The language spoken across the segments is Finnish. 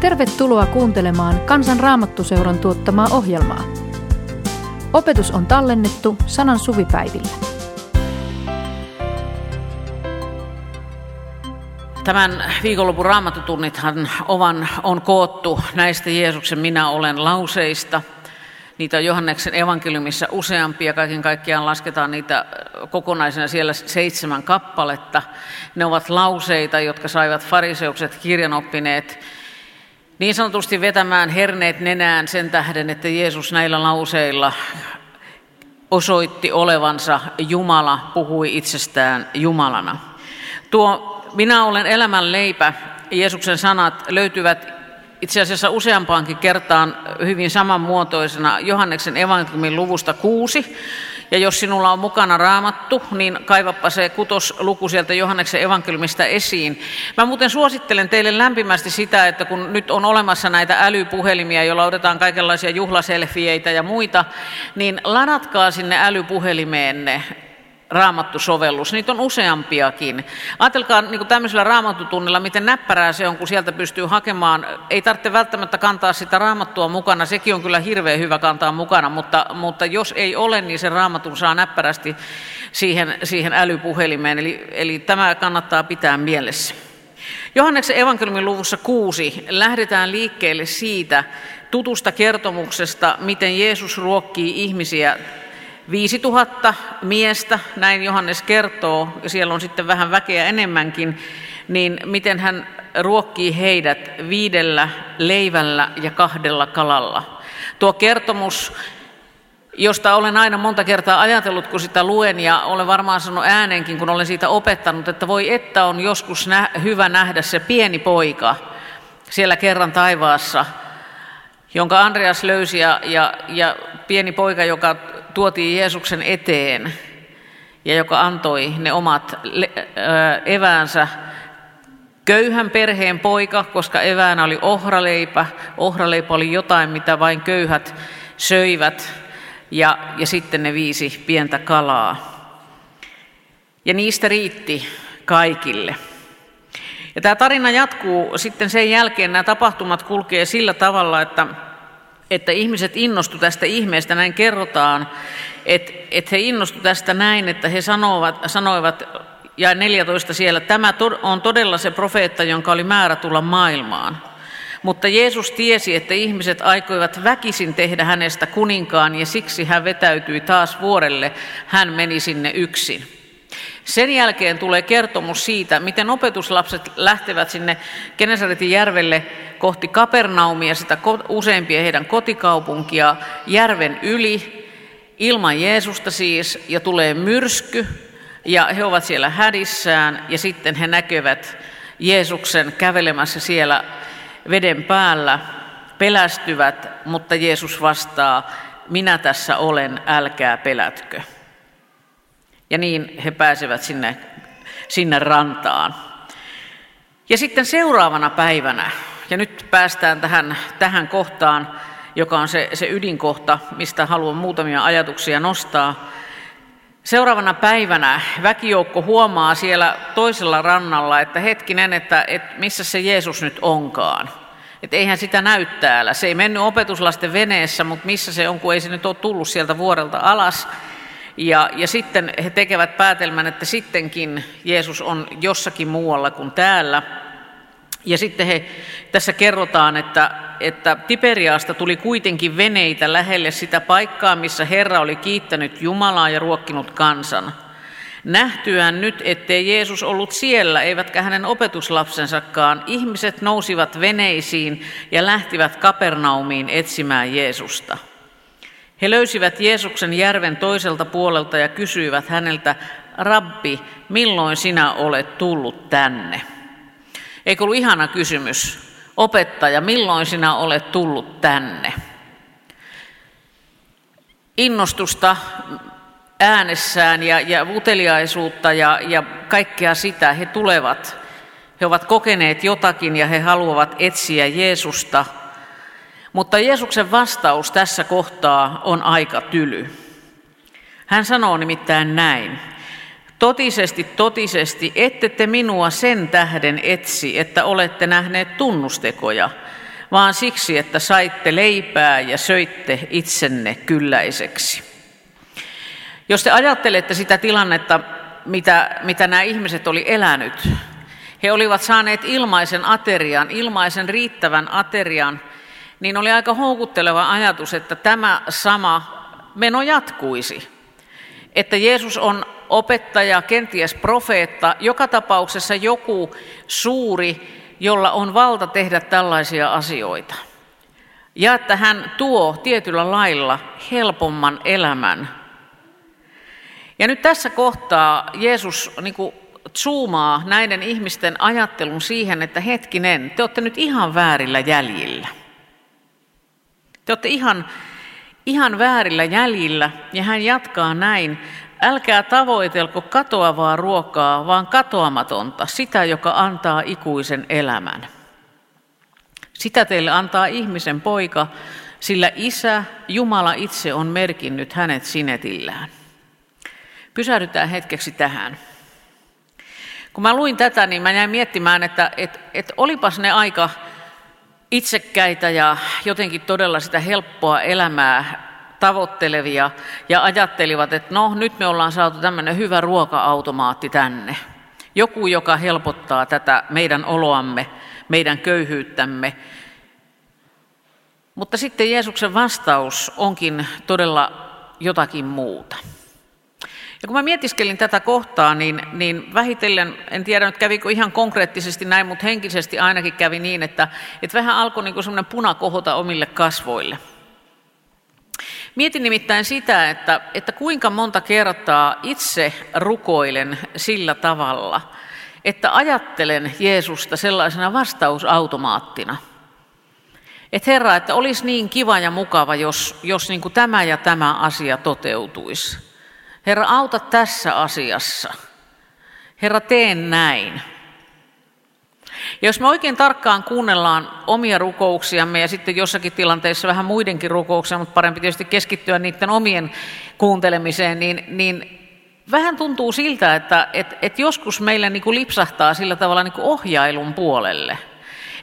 Tervetuloa kuuntelemaan Kansan Raamattuseuran tuottamaa ohjelmaa. Opetus on tallennettu sanan suvipäivillä. Tämän viikonlopun raamattutunnithan ovan on koottu näistä Jeesuksen minä olen lauseista. Niitä on Johanneksen evankeliumissa useampia, kaiken kaikkiaan lasketaan niitä kokonaisena siellä seitsemän kappaletta. Ne ovat lauseita, jotka saivat fariseukset kirjanoppineet niin sanotusti vetämään herneet nenään sen tähden, että Jeesus näillä lauseilla osoitti olevansa Jumala, puhui itsestään Jumalana. Tuo minä olen elämän leipä, Jeesuksen sanat löytyvät itse asiassa useampaankin kertaan hyvin samanmuotoisena Johanneksen evankeliumin luvusta kuusi. Ja jos sinulla on mukana raamattu, niin kaivappa se kutosluku sieltä Johanneksen evankeliumista esiin. Mä muuten suosittelen teille lämpimästi sitä, että kun nyt on olemassa näitä älypuhelimia, joilla otetaan kaikenlaisia juhlaselfieitä ja muita, niin ladatkaa sinne älypuhelimeenne raamattusovellus. Niitä on useampiakin. Ajatelkaa niin kuin tämmöisellä raamattutunnilla, miten näppärää se on, kun sieltä pystyy hakemaan. Ei tarvitse välttämättä kantaa sitä raamattua mukana, sekin on kyllä hirveän hyvä kantaa mukana, mutta, mutta jos ei ole, niin se raamatun saa näppärästi siihen, siihen älypuhelimeen. Eli, eli tämä kannattaa pitää mielessä. Johanneksen evankeliumin luvussa kuusi lähdetään liikkeelle siitä tutusta kertomuksesta, miten Jeesus ruokkii ihmisiä 5000 miestä, näin Johannes kertoo, ja siellä on sitten vähän väkeä enemmänkin, niin miten hän ruokkii heidät viidellä leivällä ja kahdella kalalla. Tuo kertomus, josta olen aina monta kertaa ajatellut, kun sitä luen, ja olen varmaan sanonut ääneenkin, kun olen siitä opettanut, että voi että on joskus nä- hyvä nähdä se pieni poika siellä kerran taivaassa, jonka Andreas löysi, ja, ja, ja pieni poika, joka tuotiin Jeesuksen eteen ja joka antoi ne omat eväänsä. Köyhän perheen poika, koska eväänä oli ohraleipä. Ohraleipä oli jotain, mitä vain köyhät söivät. Ja, ja sitten ne viisi pientä kalaa. Ja niistä riitti kaikille. Ja tämä tarina jatkuu sitten sen jälkeen, nämä tapahtumat kulkee sillä tavalla, että että ihmiset innostu tästä ihmeestä, näin kerrotaan, että, että he innostu tästä näin, että he sanoivat, sanoivat ja 14 siellä, tämä on todella se profeetta, jonka oli määrä tulla maailmaan. Mutta Jeesus tiesi, että ihmiset aikoivat väkisin tehdä hänestä kuninkaan ja siksi hän vetäytyi taas vuorelle. Hän meni sinne yksin. Sen jälkeen tulee kertomus siitä, miten opetuslapset lähtevät sinne Genesaretin järvelle kohti Kapernaumia, sitä useimpia heidän kotikaupunkia, järven yli, ilman Jeesusta siis, ja tulee myrsky, ja he ovat siellä hädissään, ja sitten he näkevät Jeesuksen kävelemässä siellä veden päällä, pelästyvät, mutta Jeesus vastaa, minä tässä olen, älkää pelätkö. Ja niin he pääsevät sinne, sinne rantaan. Ja sitten seuraavana päivänä, ja nyt päästään tähän, tähän kohtaan, joka on se, se ydinkohta, mistä haluan muutamia ajatuksia nostaa. Seuraavana päivänä väkijoukko huomaa siellä toisella rannalla, että hetkinen, että, että missä se Jeesus nyt onkaan. Että eihän sitä näy täällä. Se ei mennyt opetuslasten veneessä, mutta missä se on, kun ei se nyt ole tullut sieltä vuorelta alas. Ja, ja sitten he tekevät päätelmän, että sittenkin Jeesus on jossakin muualla kuin täällä. Ja sitten he, tässä kerrotaan, että, että Tiberiaasta tuli kuitenkin veneitä lähelle sitä paikkaa, missä Herra oli kiittänyt Jumalaa ja ruokkinut kansan. Nähtyään nyt, ettei Jeesus ollut siellä, eivätkä hänen opetuslapsensakaan, ihmiset nousivat veneisiin ja lähtivät Kapernaumiin etsimään Jeesusta. He löysivät Jeesuksen järven toiselta puolelta ja kysyivät häneltä, Rabbi, milloin sinä olet tullut tänne? Eikö ollut ihana kysymys? Opettaja, milloin sinä olet tullut tänne? Innostusta äänessään ja, ja uteliaisuutta ja, ja kaikkea sitä he tulevat. He ovat kokeneet jotakin ja he haluavat etsiä Jeesusta – mutta Jeesuksen vastaus tässä kohtaa on aika tyly. Hän sanoo nimittäin näin. Totisesti, totisesti, ette te minua sen tähden etsi, että olette nähneet tunnustekoja. vaan siksi, että saitte leipää ja söitte itsenne kylläiseksi. Jos te ajattelette sitä tilannetta, mitä, mitä nämä ihmiset oli elänyt, he olivat saaneet ilmaisen aterian, ilmaisen riittävän aterian, niin oli aika houkutteleva ajatus, että tämä sama meno jatkuisi. Että Jeesus on opettaja, kenties profeetta, joka tapauksessa joku suuri, jolla on valta tehdä tällaisia asioita. Ja että hän tuo tietyllä lailla helpomman elämän. Ja nyt tässä kohtaa Jeesus niin kuin zoomaa näiden ihmisten ajattelun siihen, että hetkinen, te olette nyt ihan väärillä jäljillä. Te olette ihan, ihan väärillä jäljillä ja hän jatkaa näin. Älkää tavoitelko katoavaa ruokaa, vaan katoamatonta, sitä, joka antaa ikuisen elämän. Sitä teille antaa ihmisen poika, sillä isä, Jumala itse on merkinnyt hänet sinetillään. Pysähdytään hetkeksi tähän. Kun mä luin tätä, niin mä jäin miettimään, että et, et olipas ne aika itsekkäitä ja jotenkin todella sitä helppoa elämää tavoittelevia ja ajattelivat, että no nyt me ollaan saatu tämmöinen hyvä ruoka-automaatti tänne. Joku, joka helpottaa tätä meidän oloamme, meidän köyhyyttämme. Mutta sitten Jeesuksen vastaus onkin todella jotakin muuta. Ja kun mä mietiskelin tätä kohtaa, niin, niin vähitellen, en tiedä nyt kävikö ihan konkreettisesti näin, mutta henkisesti ainakin kävi niin, että, että vähän alkoi niin semmoinen puna kohota omille kasvoille. Mietin nimittäin sitä, että, että kuinka monta kertaa itse rukoilen sillä tavalla, että ajattelen Jeesusta sellaisena vastausautomaattina. Että Herra, että olisi niin kiva ja mukava, jos, jos niin kuin tämä ja tämä asia toteutuisi. Herra, auta tässä asiassa. Herra, teen näin. Ja jos me oikein tarkkaan kuunnellaan omia rukouksiamme ja sitten jossakin tilanteessa vähän muidenkin rukouksia, mutta parempi tietysti keskittyä niiden omien kuuntelemiseen, niin, niin vähän tuntuu siltä, että et, et joskus meillä niin kuin lipsahtaa sillä tavalla niin kuin ohjailun puolelle –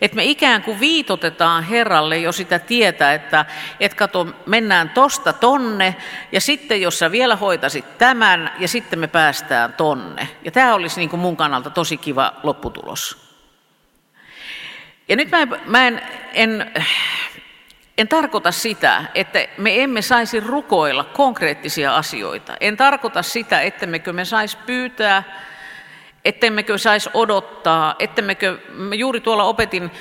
että me ikään kuin viitotetaan Herralle jo sitä tietä, että et kato, mennään tosta tonne ja sitten jos sä vielä hoitasit tämän ja sitten me päästään tonne. Ja tämä olisi niin kuin mun kannalta tosi kiva lopputulos. Ja nyt mä mä en, en, en tarkoita sitä, että me emme saisi rukoilla konkreettisia asioita. En tarkoita sitä, ettemmekö me saisi pyytää ettemmekö saisi odottaa, ettemmekö, juuri tuolla opetin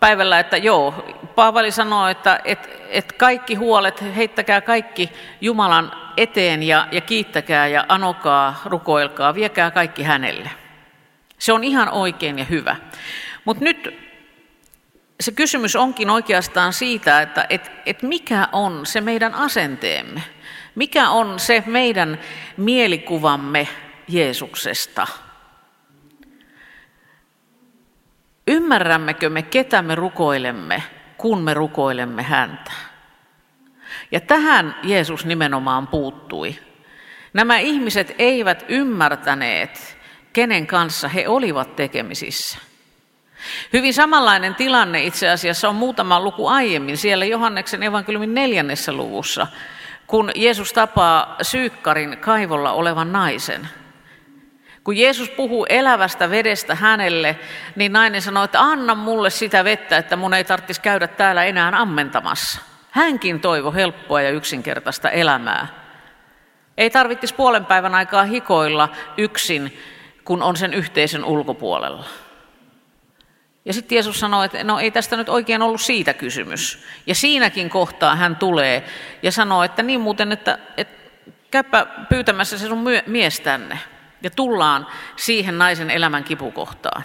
päivällä, että joo, Paavali sanoo, että et, et kaikki huolet, heittäkää kaikki Jumalan eteen ja, ja kiittäkää ja anokaa, rukoilkaa, viekää kaikki hänelle. Se on ihan oikein ja hyvä. Mutta nyt se kysymys onkin oikeastaan siitä, että et, et mikä on se meidän asenteemme, mikä on se meidän mielikuvamme Jeesuksesta – Ymmärrämmekö me, ketä me rukoilemme, kun me rukoilemme häntä? Ja tähän Jeesus nimenomaan puuttui. Nämä ihmiset eivät ymmärtäneet, kenen kanssa he olivat tekemisissä. Hyvin samanlainen tilanne itse asiassa on muutama luku aiemmin, siellä Johanneksen evankeliumin neljännessä luvussa, kun Jeesus tapaa Syykkarin kaivolla olevan naisen – kun Jeesus puhuu elävästä vedestä hänelle, niin nainen sanoi, että anna mulle sitä vettä, että mun ei tarvitsisi käydä täällä enää ammentamassa. Hänkin toivo helppoa ja yksinkertaista elämää. Ei tarvitsisi puolen päivän aikaa hikoilla yksin, kun on sen yhteisön ulkopuolella. Ja sitten Jeesus sanoi, että no ei tästä nyt oikein ollut siitä kysymys. Ja siinäkin kohtaa hän tulee ja sanoo, että niin muuten, että, että käypä pyytämässä se sun mies tänne. Ja tullaan siihen naisen elämän kipukohtaan.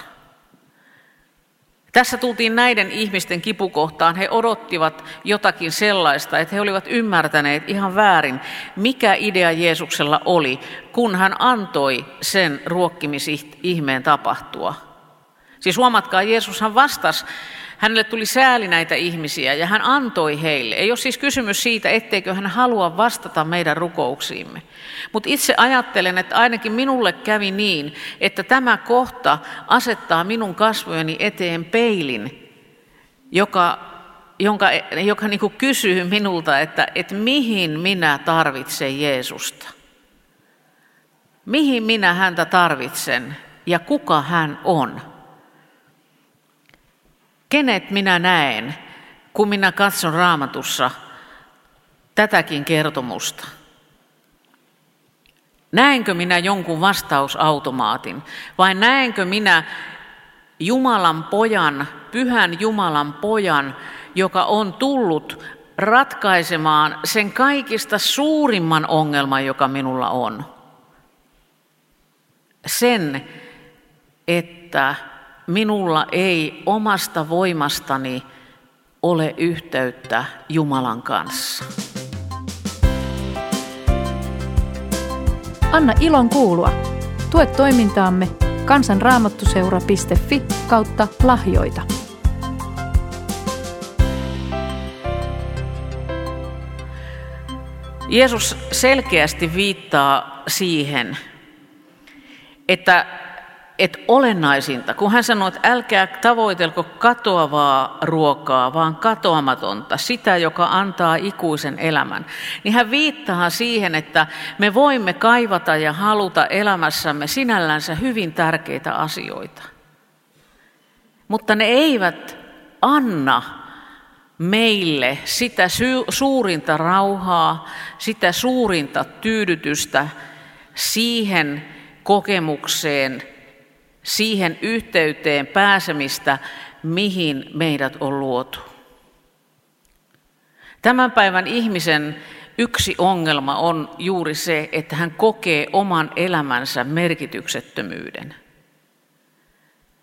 Tässä tultiin näiden ihmisten kipukohtaan. He odottivat jotakin sellaista, että he olivat ymmärtäneet ihan väärin, mikä idea Jeesuksella oli, kun hän antoi sen ruokkimisihmeen tapahtua. Siis huomatkaa, Jeesushan vastasi Hänelle tuli sääli näitä ihmisiä ja hän antoi heille. Ei ole siis kysymys siitä, etteikö hän halua vastata meidän rukouksiimme. Mutta itse ajattelen, että ainakin minulle kävi niin, että tämä kohta asettaa minun kasvojeni eteen peilin joka, jonka, joka niin kysyy minulta, että, että mihin minä tarvitsen Jeesusta. Mihin minä häntä tarvitsen ja kuka hän on. Kenet minä näen, kun minä katson raamatussa tätäkin kertomusta. Näenkö minä jonkun vastausautomaatin vai näenkö minä Jumalan pojan, pyhän Jumalan pojan, joka on tullut ratkaisemaan sen kaikista suurimman ongelman, joka minulla on. Sen, että minulla ei omasta voimastani ole yhteyttä Jumalan kanssa. Anna ilon kuulua. Tue toimintaamme kansanraamattuseura.fi kautta lahjoita. Jeesus selkeästi viittaa siihen, että, että olennaisinta, kun hän sanoi, että älkää tavoitelko katoavaa ruokaa, vaan katoamatonta, sitä, joka antaa ikuisen elämän, niin hän viittaa siihen, että me voimme kaivata ja haluta elämässämme sinällänsä hyvin tärkeitä asioita. Mutta ne eivät anna meille sitä suurinta rauhaa, sitä suurinta tyydytystä siihen kokemukseen, siihen yhteyteen pääsemistä, mihin meidät on luotu. Tämän päivän ihmisen yksi ongelma on juuri se, että hän kokee oman elämänsä merkityksettömyyden.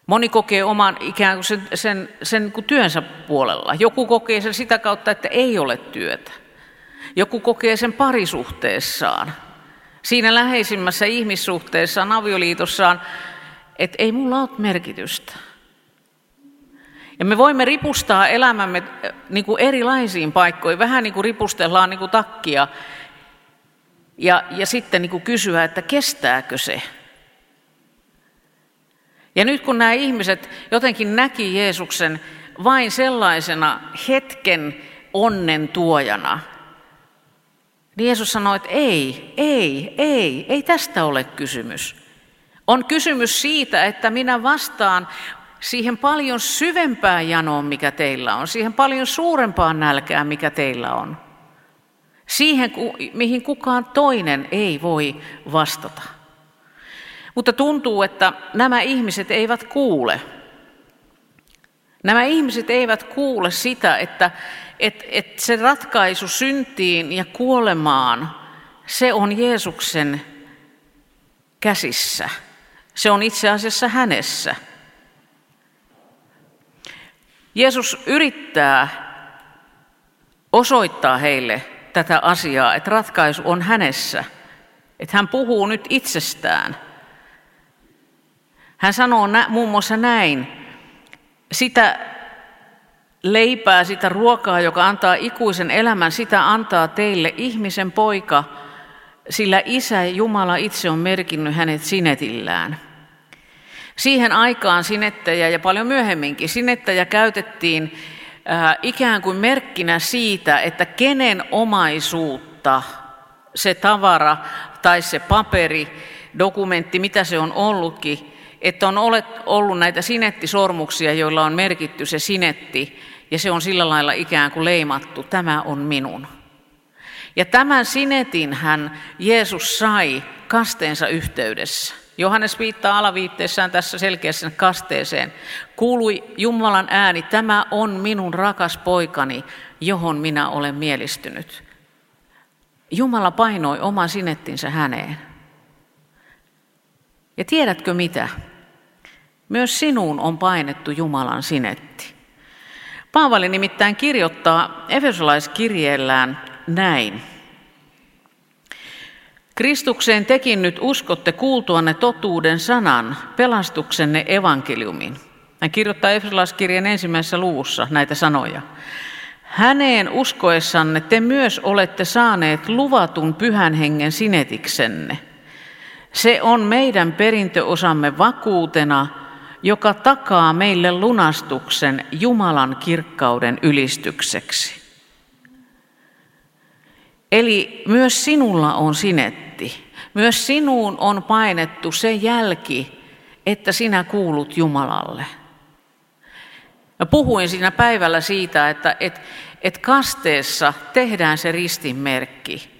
Moni kokee oman ikään kuin sen, sen, sen kuin työnsä puolella. Joku kokee sen sitä kautta, että ei ole työtä. Joku kokee sen parisuhteessaan. Siinä läheisimmässä ihmissuhteessaan, avioliitossaan, että ei mulla ole merkitystä. Ja me voimme ripustaa elämämme niin kuin erilaisiin paikkoihin, vähän niin kuin ripustellaan niin kuin takkia, ja, ja sitten niin kuin kysyä, että kestääkö se. Ja nyt kun nämä ihmiset jotenkin näki Jeesuksen vain sellaisena hetken onnen tuojana, niin Jeesus sanoi, että ei, ei, ei, ei tästä ole kysymys. On kysymys siitä, että minä vastaan siihen paljon syvempään janoon, mikä teillä on, siihen paljon suurempaan nälkään, mikä teillä on. Siihen, mihin kukaan toinen ei voi vastata. Mutta tuntuu, että nämä ihmiset eivät kuule. Nämä ihmiset eivät kuule sitä, että, että, että se ratkaisu syntiin ja kuolemaan, se on Jeesuksen käsissä. Se on itse asiassa hänessä. Jeesus yrittää osoittaa heille tätä asiaa, että ratkaisu on hänessä. Että hän puhuu nyt itsestään. Hän sanoo muun muassa näin, sitä leipää, sitä ruokaa, joka antaa ikuisen elämän, sitä antaa teille ihmisen poika, sillä Isä Jumala itse on merkinnyt hänet sinetillään. Siihen aikaan sinettäjä ja paljon myöhemminkin sinettäjä käytettiin äh, ikään kuin merkkinä siitä, että kenen omaisuutta se tavara tai se paperi, dokumentti, mitä se on ollutkin, että on ollut näitä sinettisormuksia, joilla on merkitty se sinetti, ja se on sillä lailla ikään kuin leimattu, tämä on minun. Ja tämän sinetin hän Jeesus sai kasteensa yhteydessä. Johannes viittaa alaviitteessään tässä selkeässä kasteeseen. Kuului Jumalan ääni, tämä on minun rakas poikani, johon minä olen mielistynyt. Jumala painoi oman sinettinsä häneen. Ja tiedätkö mitä? Myös sinuun on painettu Jumalan sinetti. Paavali nimittäin kirjoittaa Efesolaiskirjeellään näin. Kristukseen tekin nyt uskotte kuultuanne totuuden sanan, pelastuksenne evankeliumin. Hän kirjoittaa Efesolaiskirjeen ensimmäisessä luvussa näitä sanoja. Häneen uskoessanne te myös olette saaneet luvatun pyhän hengen sinetiksenne. Se on meidän perintöosamme vakuutena – joka takaa meille lunastuksen Jumalan kirkkauden ylistykseksi. Eli myös sinulla on sinetti. Myös sinuun on painettu se jälki, että sinä kuulut Jumalalle. Mä puhuin siinä päivällä siitä, että et, et kasteessa tehdään se ristinmerkki.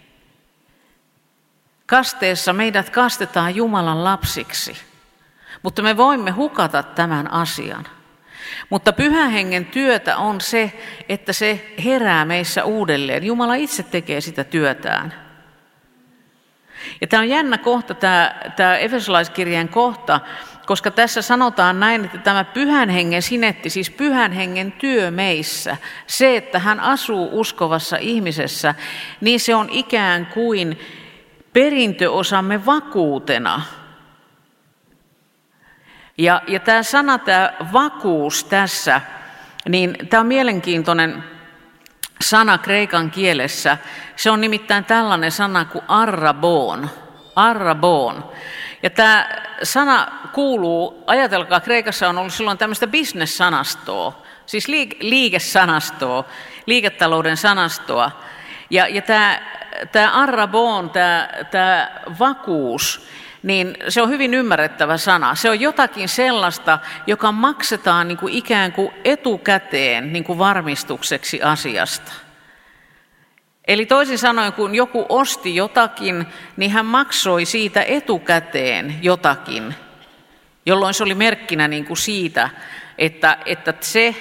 Kasteessa meidät kastetaan Jumalan lapsiksi, mutta me voimme hukata tämän asian. Mutta pyhän hengen työtä on se, että se herää meissä uudelleen. Jumala itse tekee sitä työtään. Ja tämä on jännä kohta, tämä, tämä Efesolaiskirjeen kohta, koska tässä sanotaan näin, että tämä pyhän hengen sinetti, siis pyhän hengen työ meissä, se, että hän asuu uskovassa ihmisessä, niin se on ikään kuin perintöosamme vakuutena. Ja, ja tämä sana, tämä vakuus tässä, niin tämä on mielenkiintoinen sana kreikan kielessä. Se on nimittäin tällainen sana kuin arrabon. Arrabon. Ja tämä sana kuuluu, ajatelkaa, Kreikassa on ollut silloin tämmöistä business-sanastoa, siis liikesanastoa, liiketalouden sanastoa. Ja, ja tämä, tämä arrabon, tämä, tämä vakuus, niin se on hyvin ymmärrettävä sana. Se on jotakin sellaista, joka maksetaan niin kuin ikään kuin etukäteen niin kuin varmistukseksi asiasta. Eli toisin sanoen, kun joku osti jotakin, niin hän maksoi siitä etukäteen jotakin, jolloin se oli merkkinä niin kuin siitä, että, että se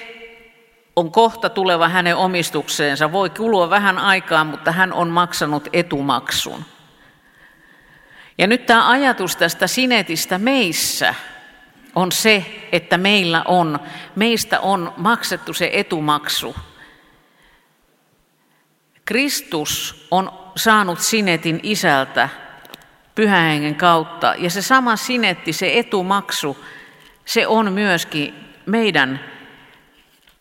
on kohta tuleva hänen omistukseensa. Voi kulua vähän aikaa, mutta hän on maksanut etumaksun. Ja nyt tämä ajatus tästä sinetistä meissä on se, että meillä on, meistä on maksettu se etumaksu. Kristus on saanut sinetin isältä pyhähengen kautta. Ja se sama sinetti, se etumaksu, se on myöskin meidän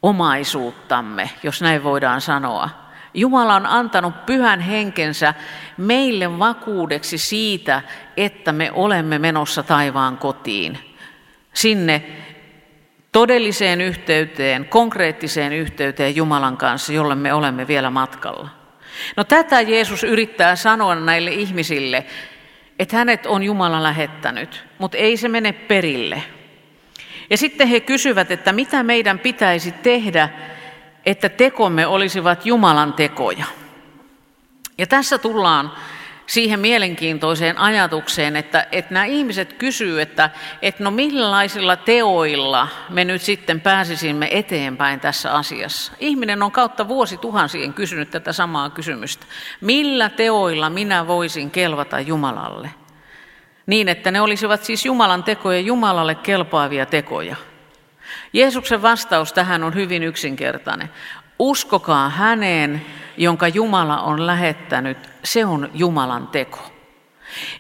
omaisuuttamme, jos näin voidaan sanoa. Jumala on antanut pyhän henkensä meille vakuudeksi siitä, että me olemme menossa taivaan kotiin. Sinne todelliseen yhteyteen, konkreettiseen yhteyteen Jumalan kanssa, jolle me olemme vielä matkalla. No tätä Jeesus yrittää sanoa näille ihmisille, että hänet on Jumala lähettänyt, mutta ei se mene perille. Ja sitten he kysyvät, että mitä meidän pitäisi tehdä, että tekomme olisivat Jumalan tekoja. Ja tässä tullaan siihen mielenkiintoiseen ajatukseen, että, että nämä ihmiset kysyvät, että, että no millaisilla teoilla me nyt sitten pääsisimme eteenpäin tässä asiassa. Ihminen on kautta vuosituhansien kysynyt tätä samaa kysymystä. Millä teoilla minä voisin kelvata Jumalalle? Niin, että ne olisivat siis Jumalan tekoja, Jumalalle kelpaavia tekoja. Jeesuksen vastaus tähän on hyvin yksinkertainen. Uskokaa häneen, jonka Jumala on lähettänyt, se on Jumalan teko.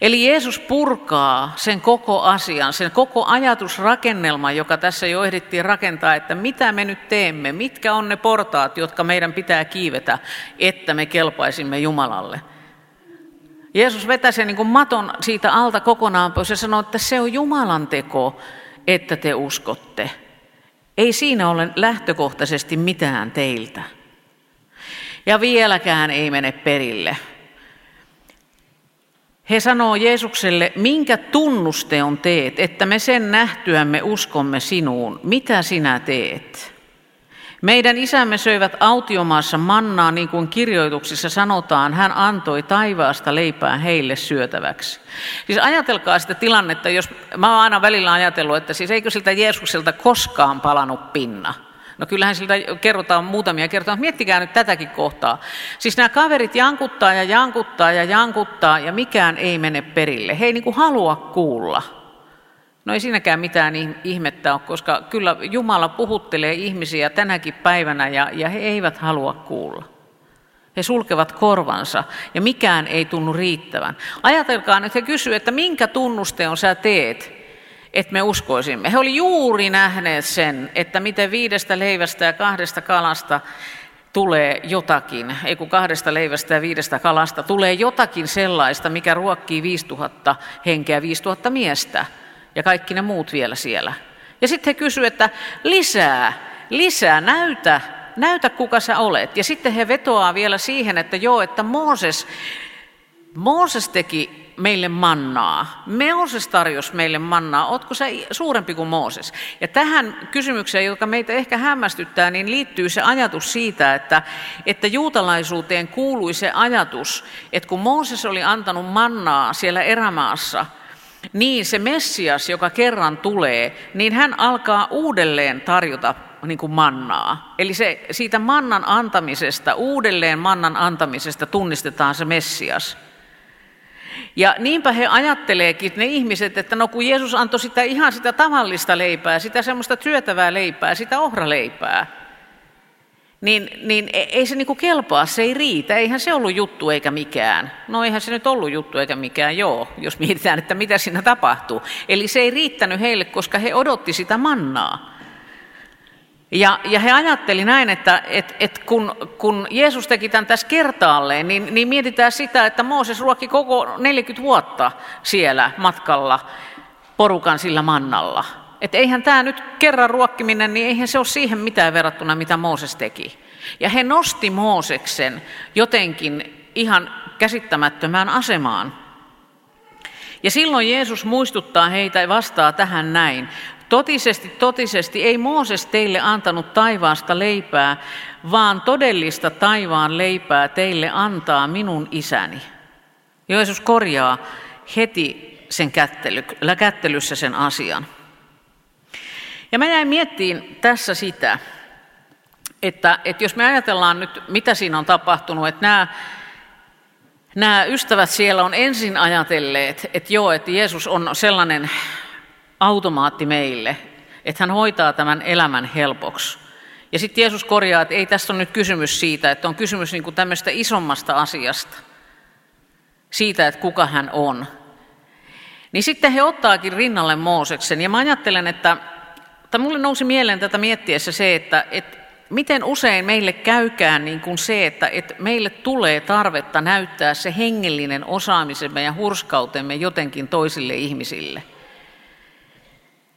Eli Jeesus purkaa sen koko asian, sen koko ajatusrakennelman, joka tässä jo ehdittiin rakentaa, että mitä me nyt teemme, mitkä on ne portaat, jotka meidän pitää kiivetä, että me kelpaisimme Jumalalle. Jeesus vetää sen niin kuin maton siitä alta kokonaan pois ja sanoo, että se on Jumalan teko, että te uskotte. Ei siinä ole lähtökohtaisesti mitään teiltä. Ja vieläkään ei mene perille. He sanoo Jeesukselle, minkä tunnusteon teet, että me sen nähtyämme uskomme sinuun. Mitä sinä teet? Meidän isämme söivät autiomaassa mannaa, niin kuin kirjoituksissa sanotaan, hän antoi taivaasta leipää heille syötäväksi. Siis ajatelkaa sitä tilannetta, jos mä oon aina välillä ajatellut, että siis eikö siltä Jeesukselta koskaan palannut pinna. No kyllähän siltä kerrotaan muutamia kertoja, mutta miettikää nyt tätäkin kohtaa. Siis nämä kaverit jankuttaa ja jankuttaa ja jankuttaa ja mikään ei mene perille. He ei niin kuin halua kuulla. No ei siinäkään mitään ihmettä ole, koska kyllä Jumala puhuttelee ihmisiä tänäkin päivänä ja, ja he eivät halua kuulla. He sulkevat korvansa ja mikään ei tunnu riittävän. Ajatelkaa nyt, he kysyvät, että minkä tunnusteon sä teet, että me uskoisimme. He oli juuri nähneet sen, että miten viidestä leivästä ja kahdesta kalasta tulee jotakin, ei kun kahdesta leivästä ja viidestä kalasta, tulee jotakin sellaista, mikä ruokkii 5000 henkeä, 5000 miestä ja kaikki ne muut vielä siellä. Ja sitten he kysyivät, että lisää, lisää, näytä, näytä kuka sä olet. Ja sitten he vetoaa vielä siihen, että joo, että Mooses, Mooses teki meille mannaa. Mooses tarjosi meille mannaa. Ootko sä suurempi kuin Mooses? Ja tähän kysymykseen, joka meitä ehkä hämmästyttää, niin liittyy se ajatus siitä, että, että juutalaisuuteen kuului se ajatus, että kun Mooses oli antanut mannaa siellä erämaassa, niin se Messias, joka kerran tulee, niin hän alkaa uudelleen tarjota niin kuin mannaa. Eli se, siitä mannan antamisesta, uudelleen mannan antamisesta tunnistetaan se Messias. Ja niinpä he ajatteleekin, ne ihmiset, että no kun Jeesus antoi sitä ihan sitä tavallista leipää, sitä semmoista työtävää leipää, sitä ohraleipää, niin, niin e, ei se niinku kelpaa, se ei riitä, eihän se ollut juttu eikä mikään. No eihän se nyt ollut juttu eikä mikään, joo, jos mietitään, että mitä siinä tapahtuu. Eli se ei riittänyt heille, koska he odotti sitä mannaa. Ja, ja he ajatteli näin, että et, et kun, kun Jeesus teki tämän tässä kertaalleen, niin, niin mietitään sitä, että Mooses ruokki koko 40 vuotta siellä matkalla porukan sillä mannalla. Että eihän tämä nyt kerran ruokkiminen, niin eihän se ole siihen mitään verrattuna, mitä Mooses teki. Ja he nosti Mooseksen jotenkin ihan käsittämättömään asemaan. Ja silloin Jeesus muistuttaa heitä ja vastaa tähän näin. Totisesti, totisesti ei Mooses teille antanut taivaasta leipää, vaan todellista taivaan leipää teille antaa minun isäni. Jeesus korjaa heti sen kättely, kättelyssä sen asian. Ja mä jäin miettiin tässä sitä, että, että jos me ajatellaan nyt, mitä siinä on tapahtunut, että nämä, nämä ystävät siellä on ensin ajatelleet, että joo, että Jeesus on sellainen automaatti meille, että hän hoitaa tämän elämän helpoksi. Ja sitten Jeesus korjaa, että ei tässä ole nyt kysymys siitä, että on kysymys niin tämmöistä isommasta asiasta. Siitä, että kuka hän on. Niin sitten he ottaakin rinnalle Mooseksen. Ja mä ajattelen, että, että mulle nousi mieleen tätä miettiessä se, että, että miten usein meille käykään niin kuin se, että, että meille tulee tarvetta näyttää se hengellinen osaamisemme ja hurskautemme jotenkin toisille ihmisille.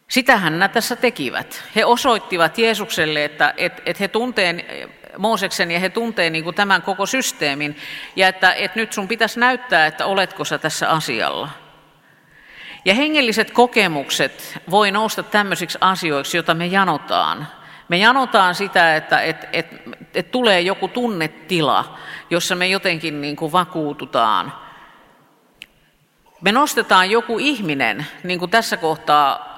Sitähän nämä tässä tekivät. He osoittivat Jeesukselle, että, että, että he tuntee Mooseksen ja he tuntee niin kuin tämän koko systeemin ja että, että nyt sun pitäisi näyttää, että oletko sä tässä asialla. Ja hengelliset kokemukset voi nousta tämmöisiksi asioiksi, joita me janotaan. Me janotaan sitä, että, että, että, että tulee joku tunnetila, jossa me jotenkin niin kuin vakuututaan. Me nostetaan joku ihminen, niin kuin tässä kohtaa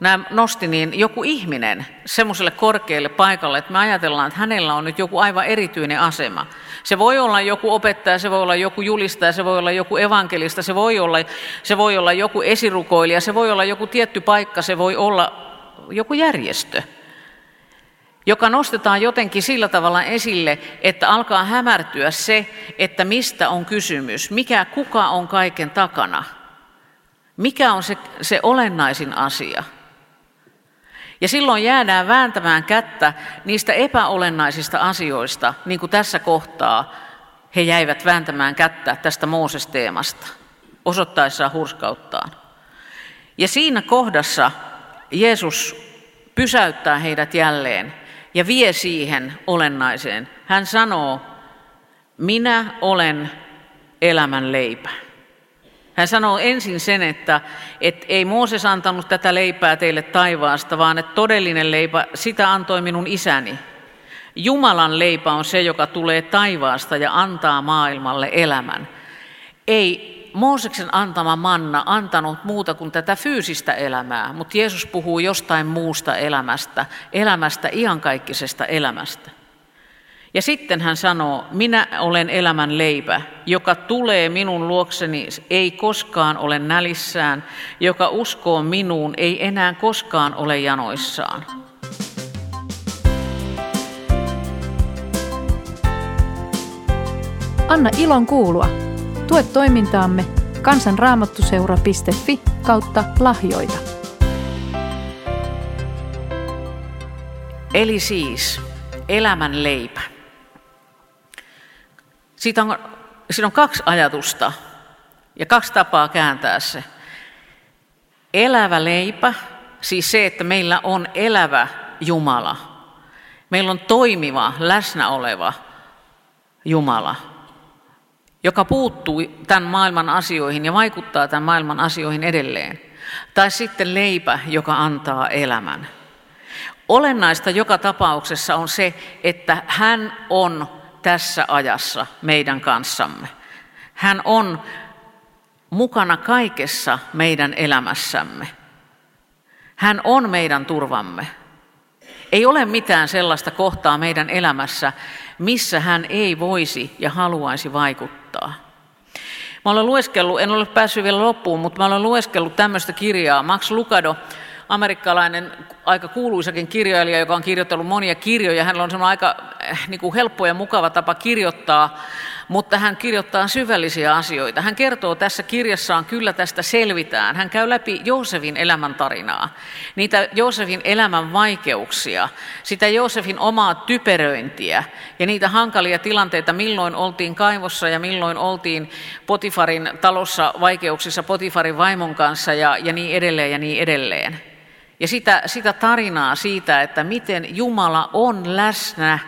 nämä nosti niin joku ihminen semmoiselle korkealle paikalle, että me ajatellaan, että hänellä on nyt joku aivan erityinen asema. Se voi olla joku opettaja, se voi olla joku julistaja, se voi olla joku evankelista, se voi olla, se voi olla joku esirukoilija, se voi olla joku tietty paikka, se voi olla joku järjestö, joka nostetaan jotenkin sillä tavalla esille, että alkaa hämärtyä se, että mistä on kysymys, mikä, kuka on kaiken takana, mikä on se, se olennaisin asia – ja silloin jäädään vääntämään kättä niistä epäolennaisista asioista, niin kuin tässä kohtaa he jäivät vääntämään kättä tästä Mooses-teemasta, osoittaessaan hurskauttaan. Ja siinä kohdassa Jeesus pysäyttää heidät jälleen ja vie siihen olennaiseen. Hän sanoo, minä olen elämän leipä. Hän sanoo ensin sen, että, että ei Mooses antanut tätä leipää teille taivaasta, vaan että todellinen leipä, sitä antoi minun isäni. Jumalan leipä on se, joka tulee taivaasta ja antaa maailmalle elämän. Ei Mooseksen antama manna antanut muuta kuin tätä fyysistä elämää, mutta Jeesus puhuu jostain muusta elämästä, elämästä, iankaikkisesta elämästä. Ja sitten hän sanoo, minä olen elämän leipä, joka tulee minun luokseni, ei koskaan ole nälissään, joka uskoo minuun, ei enää koskaan ole janoissaan. Anna ilon kuulua. Tue toimintaamme kansanraamattuseura.fi kautta lahjoita. Eli siis elämän leipä. Siitä on, siinä on kaksi ajatusta ja kaksi tapaa kääntää se. Elävä leipä siis se, että meillä on elävä Jumala. Meillä on toimiva, läsnä oleva Jumala, joka puuttuu tämän maailman asioihin ja vaikuttaa tämän maailman asioihin edelleen. Tai sitten leipä, joka antaa elämän. Olennaista joka tapauksessa on se, että hän on tässä ajassa meidän kanssamme. Hän on mukana kaikessa meidän elämässämme. Hän on meidän turvamme. Ei ole mitään sellaista kohtaa meidän elämässä, missä hän ei voisi ja haluaisi vaikuttaa. Mä olen lueskellut, en ole päässyt vielä loppuun, mutta mä olen lueskellut tämmöistä kirjaa. Max Lucado, amerikkalainen aika kuuluisakin kirjailija, joka on kirjoittanut monia kirjoja. Hänellä on aika eh, niin kuin helppo ja mukava tapa kirjoittaa mutta hän kirjoittaa syvällisiä asioita. Hän kertoo tässä kirjassaan, kyllä tästä selvitään. Hän käy läpi Joosefin elämäntarinaa, niitä Joosefin elämän vaikeuksia, sitä Joosefin omaa typeröintiä ja niitä hankalia tilanteita, milloin oltiin kaivossa ja milloin oltiin Potifarin talossa vaikeuksissa Potifarin vaimon kanssa ja, ja niin edelleen ja niin edelleen. Ja sitä, sitä tarinaa siitä, että miten Jumala on läsnä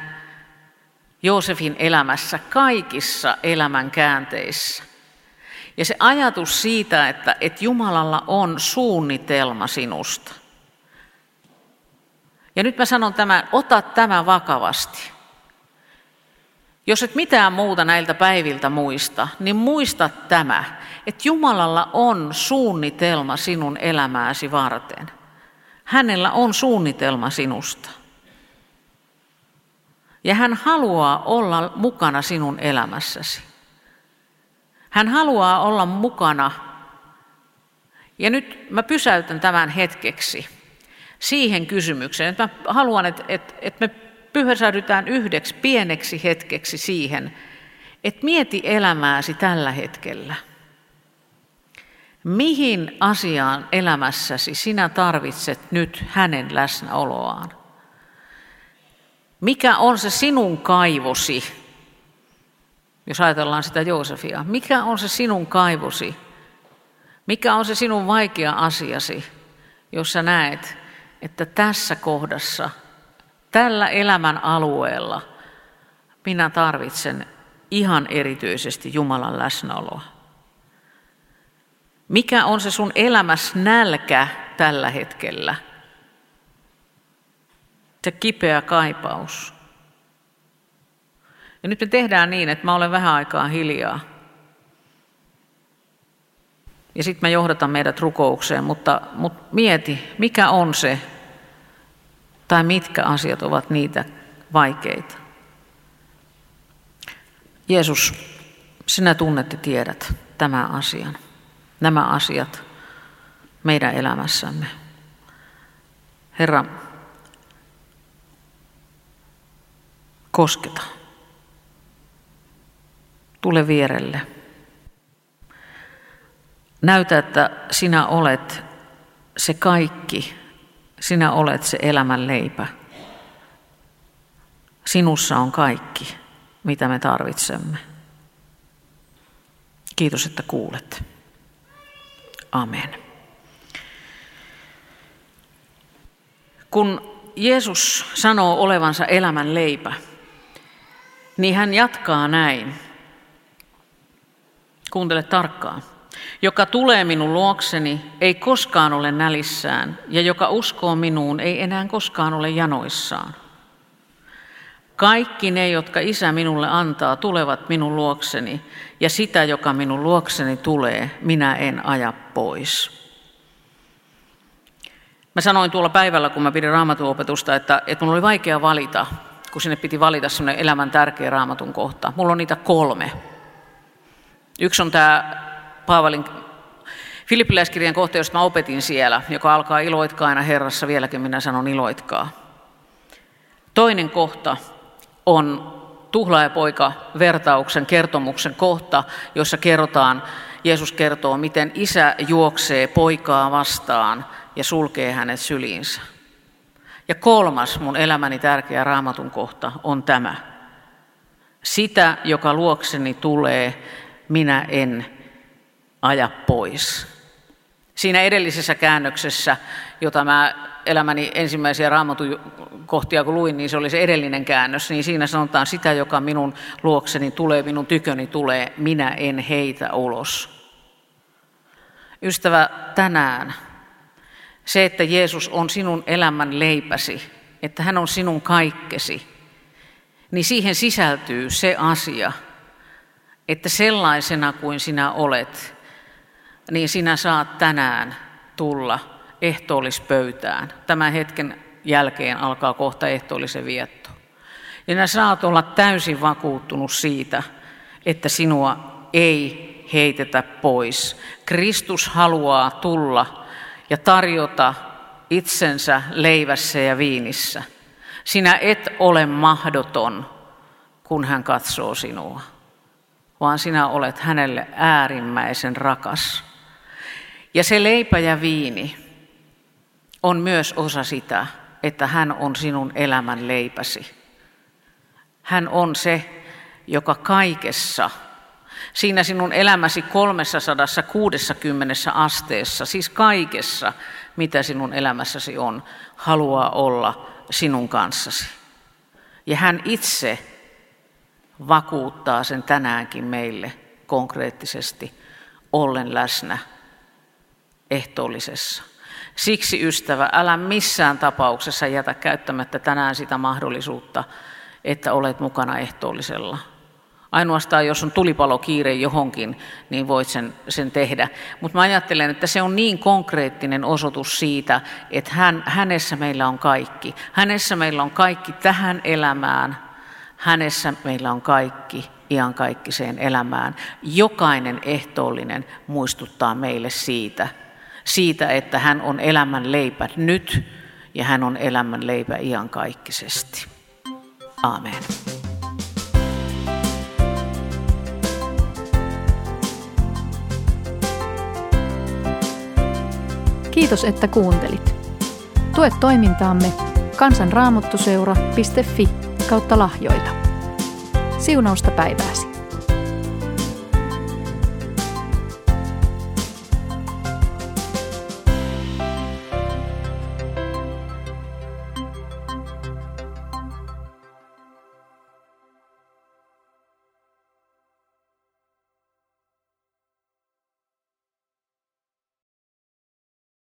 Joosefin elämässä kaikissa elämän käänteissä. Ja se ajatus siitä, että, että Jumalalla on suunnitelma sinusta. Ja nyt mä sanon tämän, ota tämä vakavasti. Jos et mitään muuta näiltä päiviltä muista, niin muista tämä, että Jumalalla on suunnitelma sinun elämääsi varten. Hänellä on suunnitelma sinusta. Ja hän haluaa olla mukana sinun elämässäsi. Hän haluaa olla mukana. Ja nyt mä pysäytän tämän hetkeksi siihen kysymykseen, mä haluan, että, että, että me pyhäsäydytään yhdeksi pieneksi hetkeksi siihen, että mieti elämääsi tällä hetkellä. Mihin asiaan elämässäsi sinä tarvitset nyt hänen läsnäoloaan? Mikä on se sinun kaivosi, jos ajatellaan sitä Joosefia? Mikä on se sinun kaivosi? Mikä on se sinun vaikea asiasi, jos sä näet, että tässä kohdassa, tällä elämän alueella, minä tarvitsen ihan erityisesti Jumalan läsnäoloa? Mikä on se sun elämäs nälkä tällä hetkellä? se kipeä kaipaus. Ja nyt me tehdään niin, että mä olen vähän aikaa hiljaa. Ja sitten mä johdatan meidät rukoukseen, mutta, mutta mieti, mikä on se, tai mitkä asiat ovat niitä vaikeita. Jeesus, sinä tunnet ja tiedät tämän asian, nämä asiat meidän elämässämme. Herra, kosketa. Tule vierelle. Näytä, että sinä olet se kaikki. Sinä olet se elämän leipä. Sinussa on kaikki, mitä me tarvitsemme. Kiitos, että kuulet. Amen. Kun Jeesus sanoo olevansa elämän leipä, niin hän jatkaa näin. Kuuntele tarkkaan. Joka tulee minun luokseni, ei koskaan ole nälissään, ja joka uskoo minuun, ei enää koskaan ole janoissaan. Kaikki ne, jotka isä minulle antaa, tulevat minun luokseni, ja sitä, joka minun luokseni tulee, minä en aja pois. Mä sanoin tuolla päivällä, kun mä pidin raamatuopetusta, että, että mun oli vaikea valita, kun sinne piti valita sellainen elämän tärkeä raamatun kohta. Mulla on niitä kolme. Yksi on tämä Paavalin Filippiläiskirjan kohta, josta mä opetin siellä, joka alkaa iloitkaa aina Herrassa, vieläkin minä sanon iloitkaa. Toinen kohta on tuhlaajapoika vertauksen kertomuksen kohta, jossa kerrotaan, Jeesus kertoo, miten isä juoksee poikaa vastaan ja sulkee hänet syliinsä. Ja kolmas mun elämäni tärkeä raamatun kohta on tämä. Sitä, joka luokseni tulee, minä en aja pois. Siinä edellisessä käännöksessä, jota mä elämäni ensimmäisiä raamatun kohtia kun luin, niin se oli se edellinen käännös, niin siinä sanotaan sitä, joka minun luokseni tulee, minun tyköni tulee, minä en heitä ulos. Ystävä, tänään se, että Jeesus on sinun elämän leipäsi, että hän on sinun kaikkesi, niin siihen sisältyy se asia, että sellaisena kuin sinä olet, niin sinä saat tänään tulla ehtoollispöytään. Tämän hetken jälkeen alkaa kohta ehtoollisen vietto. Ja sinä saat olla täysin vakuuttunut siitä, että sinua ei heitetä pois. Kristus haluaa tulla ja tarjota itsensä leivässä ja viinissä. Sinä et ole mahdoton, kun hän katsoo sinua, vaan sinä olet hänelle äärimmäisen rakas. Ja se leipä ja viini on myös osa sitä, että hän on sinun elämän leipäsi. Hän on se, joka kaikessa, siinä sinun elämäsi 360 asteessa, siis kaikessa, mitä sinun elämässäsi on, haluaa olla sinun kanssasi. Ja hän itse vakuuttaa sen tänäänkin meille konkreettisesti ollen läsnä ehtoollisessa. Siksi ystävä, älä missään tapauksessa jätä käyttämättä tänään sitä mahdollisuutta, että olet mukana ehtoollisella. Ainoastaan jos on tulipalokiire johonkin, niin voit sen, sen tehdä. Mutta mä ajattelen, että se on niin konkreettinen osoitus siitä, että hän, hänessä meillä on kaikki. Hänessä meillä on kaikki tähän elämään. Hänessä meillä on kaikki iankaikkiseen elämään. Jokainen ehtoollinen muistuttaa meille siitä, siitä, että hän on elämän leipä nyt ja hän on elämän leipä iankaikkisesti. Amen. Kiitos, että kuuntelit. Tue toimintaamme kansanraamottuseura.fi kautta lahjoita. Siunausta päivääsi.